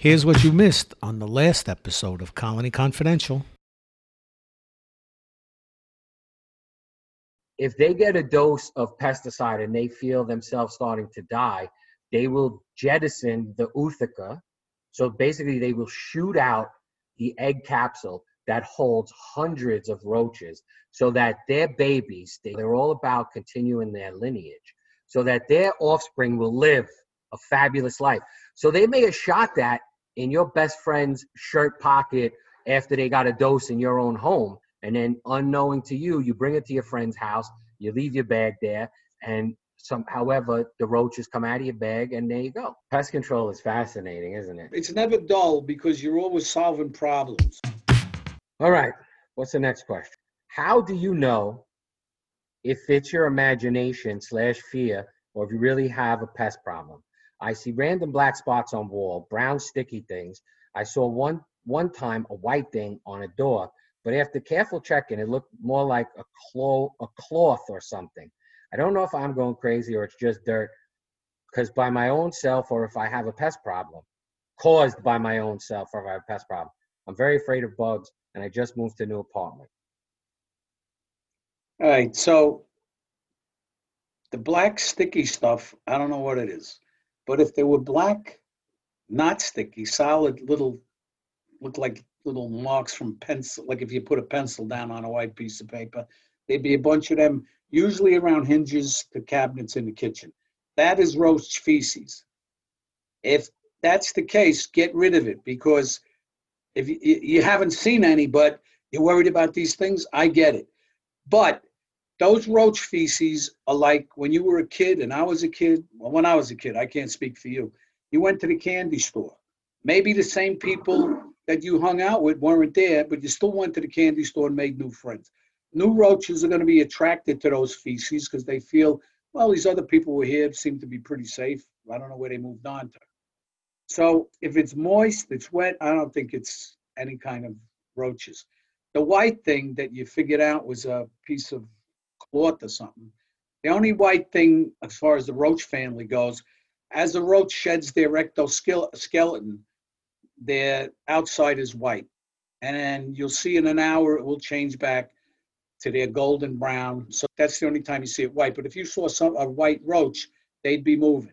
Here's what you missed on the last episode of Colony Confidential. If they get a dose of pesticide and they feel themselves starting to die, they will jettison the ootheca. So basically, they will shoot out the egg capsule that holds hundreds of roaches so that their babies, they, they're all about continuing their lineage, so that their offspring will live a fabulous life. So they may have shot that in your best friend's shirt pocket after they got a dose in your own home. And then unknowing to you, you bring it to your friend's house, you leave your bag there, and some however the roaches come out of your bag and there you go. Pest control is fascinating, isn't it? It's never dull because you're always solving problems. All right. What's the next question? How do you know if it's your imagination slash fear or if you really have a pest problem? I see random black spots on wall, brown sticky things. I saw one one time a white thing on a door, but after careful checking, it looked more like a cloth a cloth or something. I don't know if I'm going crazy or it's just dirt, because by my own self or if I have a pest problem, caused by my own self or if I have a pest problem. I'm very afraid of bugs, and I just moved to a new apartment. All right, so the black sticky stuff, I don't know what it is. But if they were black, not sticky, solid little, look like little marks from pencil, like if you put a pencil down on a white piece of paper, there'd be a bunch of them, usually around hinges to cabinets in the kitchen. That is roach feces. If that's the case, get rid of it because if you, you haven't seen any, but you're worried about these things, I get it. But those roach feces are like when you were a kid and I was a kid. Well, when I was a kid, I can't speak for you. You went to the candy store. Maybe the same people that you hung out with weren't there, but you still went to the candy store and made new friends. New roaches are going to be attracted to those feces because they feel, well, these other people were here, seem to be pretty safe. I don't know where they moved on to. So if it's moist, it's wet, I don't think it's any kind of roaches. The white thing that you figured out was a piece of cloth or something. The only white thing, as far as the roach family goes, as the roach sheds their exoskeleton, their outside is white. And then you'll see in an hour it will change back to their golden brown. So that's the only time you see it white. But if you saw some a white roach, they'd be moving.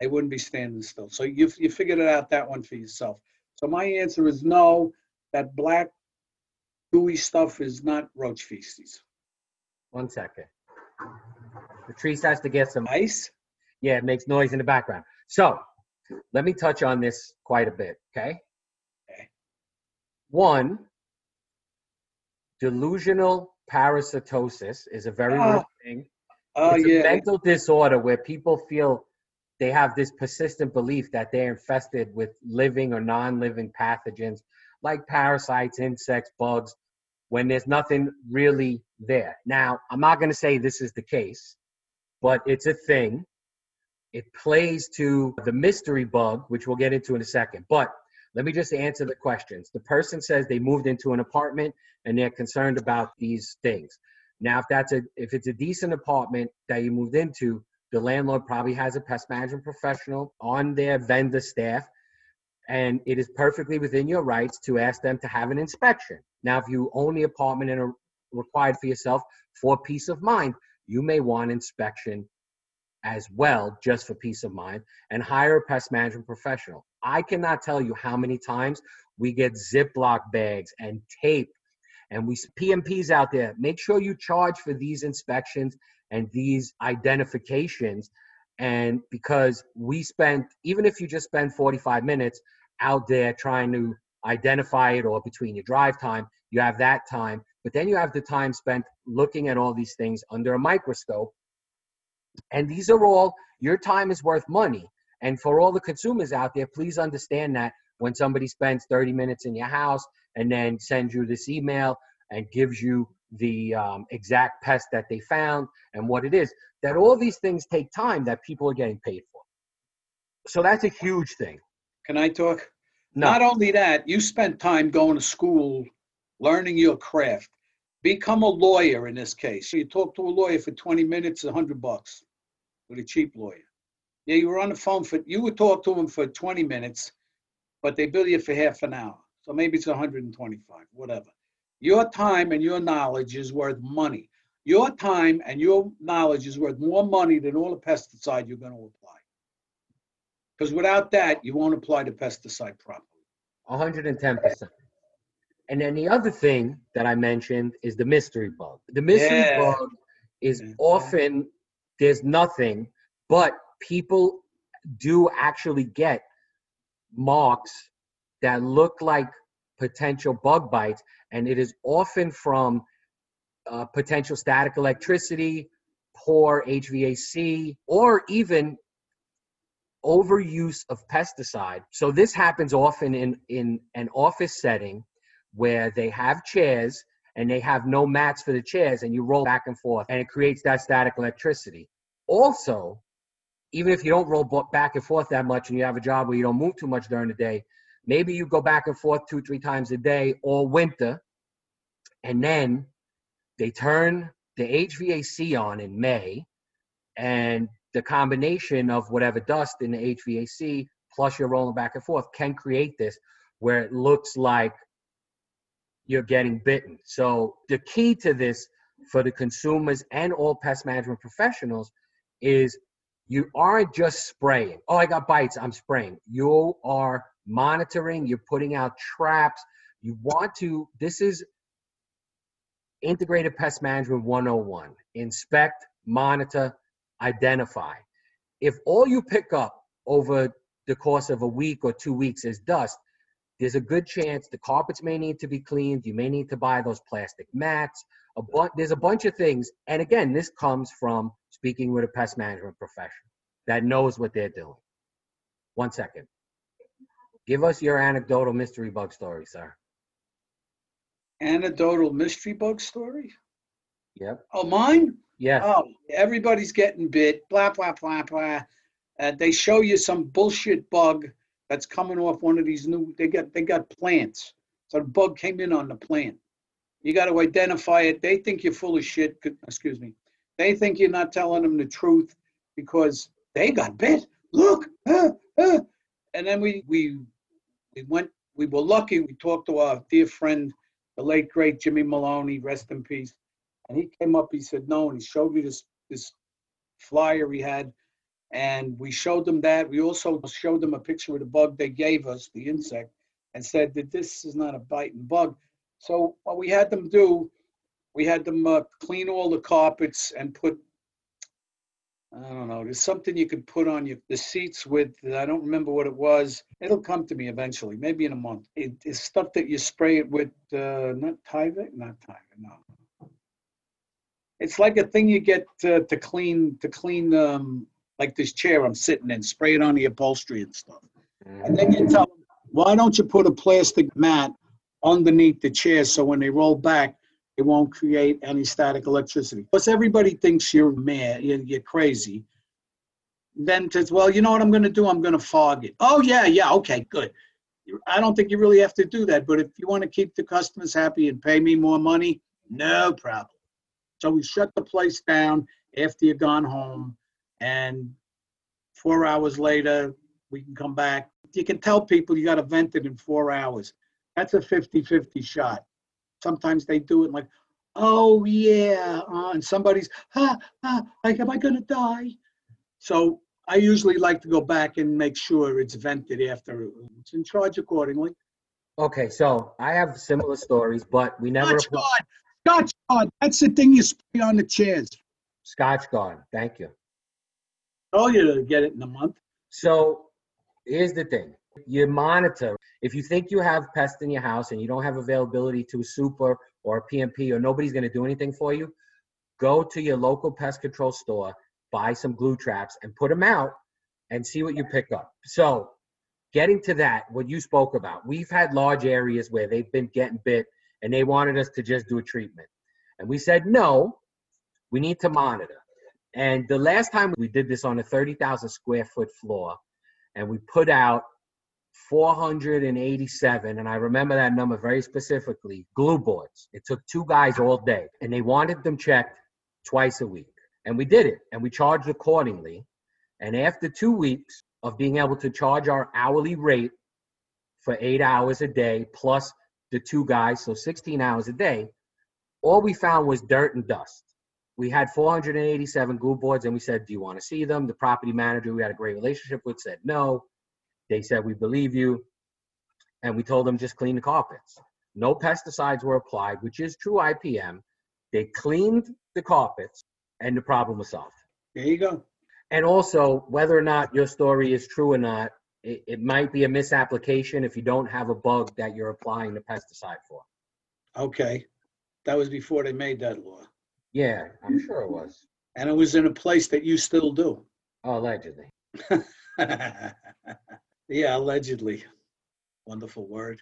They wouldn't be standing still. So you you figured it out that one for yourself. So my answer is no. That black gooey stuff is not roach feces. One second. The tree starts to get some Ice? Yeah, it makes noise in the background. So let me touch on this quite a bit, okay? Okay. One, delusional parasitosis is a very real Oh, thing. Oh it's a yeah. mental disorder where people feel they have this persistent belief that they're infested with living or non-living pathogens like parasites, insects, bugs, when there's nothing really there. Now, I'm not going to say this is the case, but it's a thing. It plays to the mystery bug, which we'll get into in a second. But let me just answer the questions. The person says they moved into an apartment and they're concerned about these things. Now, if that's a if it's a decent apartment that you moved into, the landlord probably has a pest management professional on their vendor staff, and it is perfectly within your rights to ask them to have an inspection. Now, if you own the apartment and are required for yourself for peace of mind, you may want inspection as well, just for peace of mind, and hire a pest management professional. I cannot tell you how many times we get Ziploc bags and tape and we PMPs out there. Make sure you charge for these inspections and these identifications. And because we spent, even if you just spend 45 minutes out there trying to identify it or between your drive time, you have that time. But then you have the time spent looking at all these things under a microscope. And these are all, your time is worth money. And for all the consumers out there, please understand that when somebody spends 30 minutes in your house and then sends you this email and gives you the um, exact pest that they found and what it is, that all these things take time that people are getting paid for. So that's a huge thing. Can I talk? No, Not only that, you spent time going to school, learning your craft. Become a lawyer in this case. So you talk to a lawyer for 20 minutes, a hundred bucks with a cheap lawyer. Yeah, you were on the phone for, you would talk to him for 20 minutes but they bill you for half an hour. So maybe it's 125, whatever. Your time and your knowledge is worth money. Your time and your knowledge is worth more money than all the pesticide you're going to apply. Because without that, you won't apply the pesticide properly. 110%. And then the other thing that I mentioned is the mystery bug. The mystery Yeah. bug is Yeah. often there's nothing, but people do actually get marks that look like potential bug bites, and it is often from uh, potential static electricity, poor HVAC, or even overuse of pesticide. So this happens often in in an office setting where they have chairs and they have no mats for the chairs and you roll back and forth and it creates that static electricity. Also, even if you don't roll back and forth that much and you have a job where you don't move too much during the day, maybe you go back and forth two, three times a day all winter and then they turn the HVAC on in May and the combination of whatever dust in the HVAC plus you're rolling back and forth can create this where it looks like you're getting bitten. So the key to this for the consumers and all pest management professionals is you aren't just spraying. Oh, I got bites, I'm spraying. You are monitoring, you're putting out traps. You want to, this is integrated pest management 101. Inspect, monitor, identify. If all you pick up over the course of a week or two weeks is dust, there's a good chance the carpets may need to be cleaned. You may need to buy those plastic mats. A bu- there's a bunch of things. And again, this comes from speaking with a pest management professional that knows what they're doing. One second. Give us your anecdotal mystery bug story, sir. Anecdotal mystery bug story? Yep. Oh, mine? Yes. Oh, everybody's getting bit, blah, blah, blah, blah. Uh, they show you some bullshit bug that's coming off one of these new, they got, they got plants. So the bug came in on the plant. You got to identify it. They think you're full of shit. Excuse me. They think you're not telling them the truth because they got bit. Look, ah, ah. and then we we we went. We were lucky. We talked to our dear friend, the late great Jimmy Maloney, rest in peace. And he came up. He said no, and he showed me this this flyer he had, and we showed them that. We also showed them a picture of the bug they gave us, the insect, and said that this is not a biting bug. So what we had them do, we had them uh, clean all the carpets and put, I don't know, there's something you can put on your the seats with. I don't remember what it was. It'll come to me eventually, maybe in a month. It is stuff that you spray it with, uh, not Tyvek, not Tyvek, no. It's like a thing you get to, to clean to clean um, like this chair I'm sitting in. Spray it on the upholstery and stuff. And then you tell them, why don't you put a plastic mat underneath the chair so when they roll back, it won't create any static electricity? Because everybody thinks you're mad, you're crazy. Then says, well, you know what I'm going to do? I'm going to fog it. Oh, yeah, yeah, okay, good. I don't think you really have to do that, but if you want to keep the customers happy and pay me more money, no problem. So we shut the place down after you've gone home, and four hours later, we can come back. You can tell people you got to vent it in four hours. That's a 50-50 shot. Sometimes they do it like, oh yeah, uh, and somebody's, ah, ah, like, am I gonna die? So I usually like to go back and make sure it's vented after it's in charge accordingly. Okay, so I have similar stories, but we never Scotch Scotch guard, that's the thing you spray on the chairs. Scotchgard. Thank you. Oh, you get it in a month. So here's the thing you monitor. If you think you have pests in your house and you don't have availability to a super or a PMP or nobody's going to do anything for you, go to your local pest control store, buy some glue traps, and put them out and see what you pick up. So, getting to that, what you spoke about, we've had large areas where they've been getting bit and they wanted us to just do a treatment. And we said, no, we need to monitor. And the last time we did this on a 30,000 square foot floor, and we put out 487, and I remember that number very specifically, glue boards. It took two guys all day, and they wanted them checked twice a week. And we did it, and we charged accordingly. And after two weeks of being able to charge our hourly rate for eight hours a day plus the two guys, so 16 hours a day. All we found was dirt and dust. We had 487 glue boards and we said, Do you want to see them? The property manager we had a great relationship with said no. They said, We believe you. And we told them just clean the carpets. No pesticides were applied, which is true IPM. They cleaned the carpets and the problem was solved. There you go. And also, whether or not your story is true or not, it, it might be a misapplication if you don't have a bug that you're applying the pesticide for. Okay. That was before they made that law. Yeah, I'm sure it was. And it was in a place that you still do. Oh, allegedly. yeah, allegedly. Wonderful word.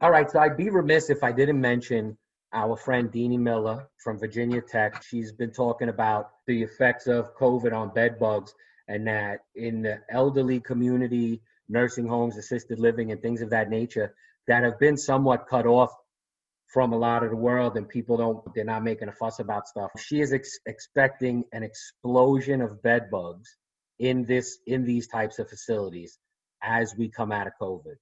All right, so I'd be remiss if I didn't mention our friend Dini Miller from Virginia Tech. She's been talking about the effects of COVID on bed bugs and that in the elderly community, nursing homes, assisted living, and things of that nature that have been somewhat cut off from a lot of the world and people don't they're not making a fuss about stuff she is ex- expecting an explosion of bed bugs in this in these types of facilities as we come out of covid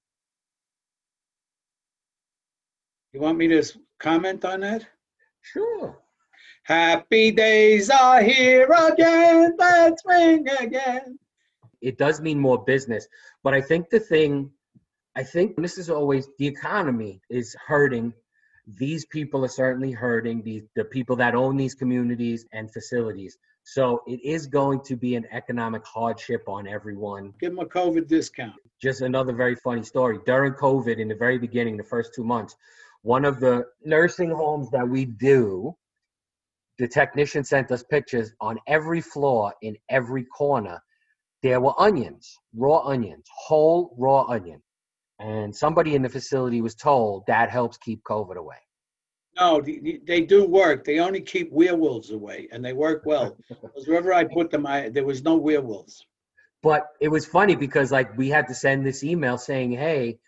You want me to comment on that? sure Happy days are here again. Let's ring again. it does mean more business but i think the thing i think this is always the economy is hurting these people are certainly hurting the, the people that own these communities and facilities. So it is going to be an economic hardship on everyone. Give them a COVID discount. just another very funny story. During covid in the very beginning the first two months one of the nursing homes that we do the technician sent us pictures on every floor in every corner. There were onions raw onions whole raw onion and somebody in the facility was told that helps keep covid away No, the- the- they do work. They only keep werewolves away, and they work well. Because wherever I put them, I there was no werewolves. but it was funny because like we had to send this email saying hey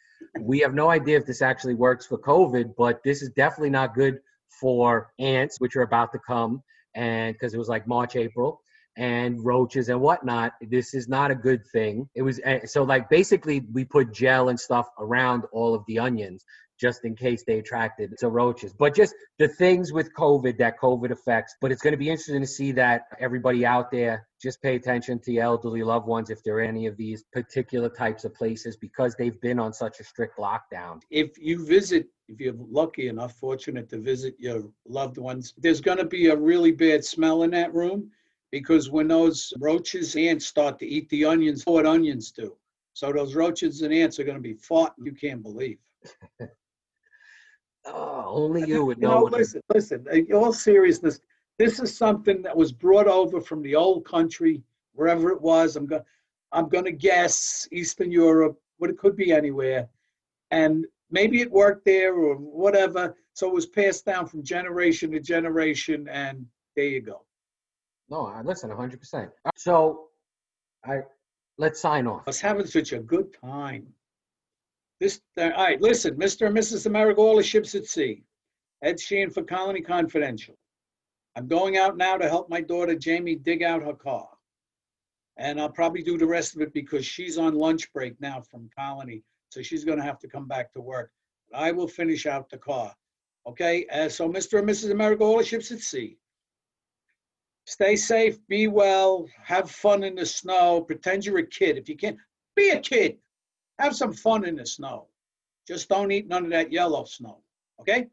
we have no idea if this actually works for covid but this is definitely not good for ants which are about to come and because it was like march april and roaches and whatnot this is not a good thing. It was eh, so like basically we put gel and stuff around all of the onions just in case they attracted to roaches. But just the things with covid that covid affects but it's going to be interesting to see that everybody out there just pay attention to your elderly loved ones if they're any of these particular types of places because they've been on such a strict lockdown. If you visit, if you're lucky enough, fortunate to visit your loved ones, there's going to be a really bad smell in that room because when those roaches, and ants start to eat the onions, what onions do. So those roaches and ants are going to be farting. You can't believe. oh, only you would You know, know, listen, listen, in all seriousness, this is something that was brought over from the old country, wherever it was. I'm going, I'm going to guess Eastern Europe, but it could be anywhere. And maybe it worked there or whatever. So it was passed down from generation to generation, and there you go. No I listen 100% so i let's sign off I was having such a good time. This, all right, listen, Mr. and Mrs. America, all the ships at sea. Ed Sheehan for Colony Confidential. I'm going out now to help my daughter Jamie dig out her car. And I'll probably do the rest of it because she's on lunch break now from Colony, so she's gonna have to come back to work. But I will finish out the car. Okay, uh, so Mr. and Mrs. America, all the ships at sea. Stay safe, be well, have fun in the snow, pretend you're a kid. If you can't, be a kid. Have some fun in the snow. Just don't eat none of that yellow snow. Okay?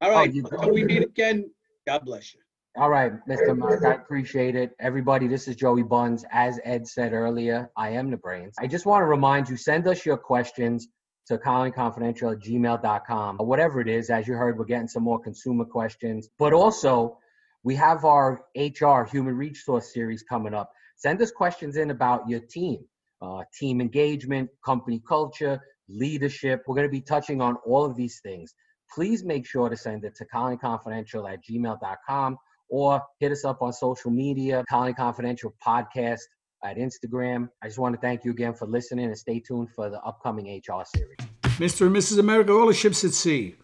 All right. Oh, you- Until we meet again, God bless you. All right, Mr. Mark, I appreciate it. Everybody, this is Joey Buns. As Ed said earlier, I am the brains. I just want to remind you, send us your questions to colonyconfidential at gmail.com. Whatever it is, as you heard, we're getting some more consumer questions. But also, we have our HR, Human Resource Series coming up. Send us questions in about your team, uh, team engagement, company culture, leadership. We're going to be touching on all of these things. Please make sure to send it to colonyconfidential at gmail.com or hit us up on social media, Colony Confidential Podcast at Instagram. I just want to thank you again for listening and stay tuned for the upcoming HR series. Mr. and Mrs. America, all the ships at sea.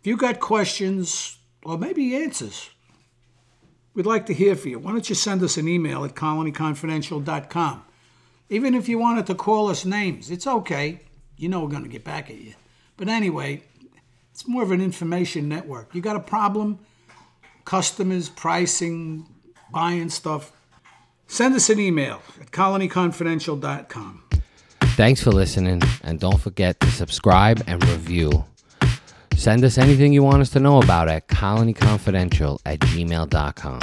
If you got questions or maybe answers, we'd like to hear from you. Why don't you send us an email at colonyconfidential.com? Even if you wanted to call us names, it's okay. you know we're going to get back at you. But anyway, it's more of an information network. You got a problem, customers, pricing, buying stuff, send us an email at colonyconfidential.com. Thanks for listening, and don't forget to subscribe and review. Send us anything you want us to know about at colonyconfidential at gmail.com.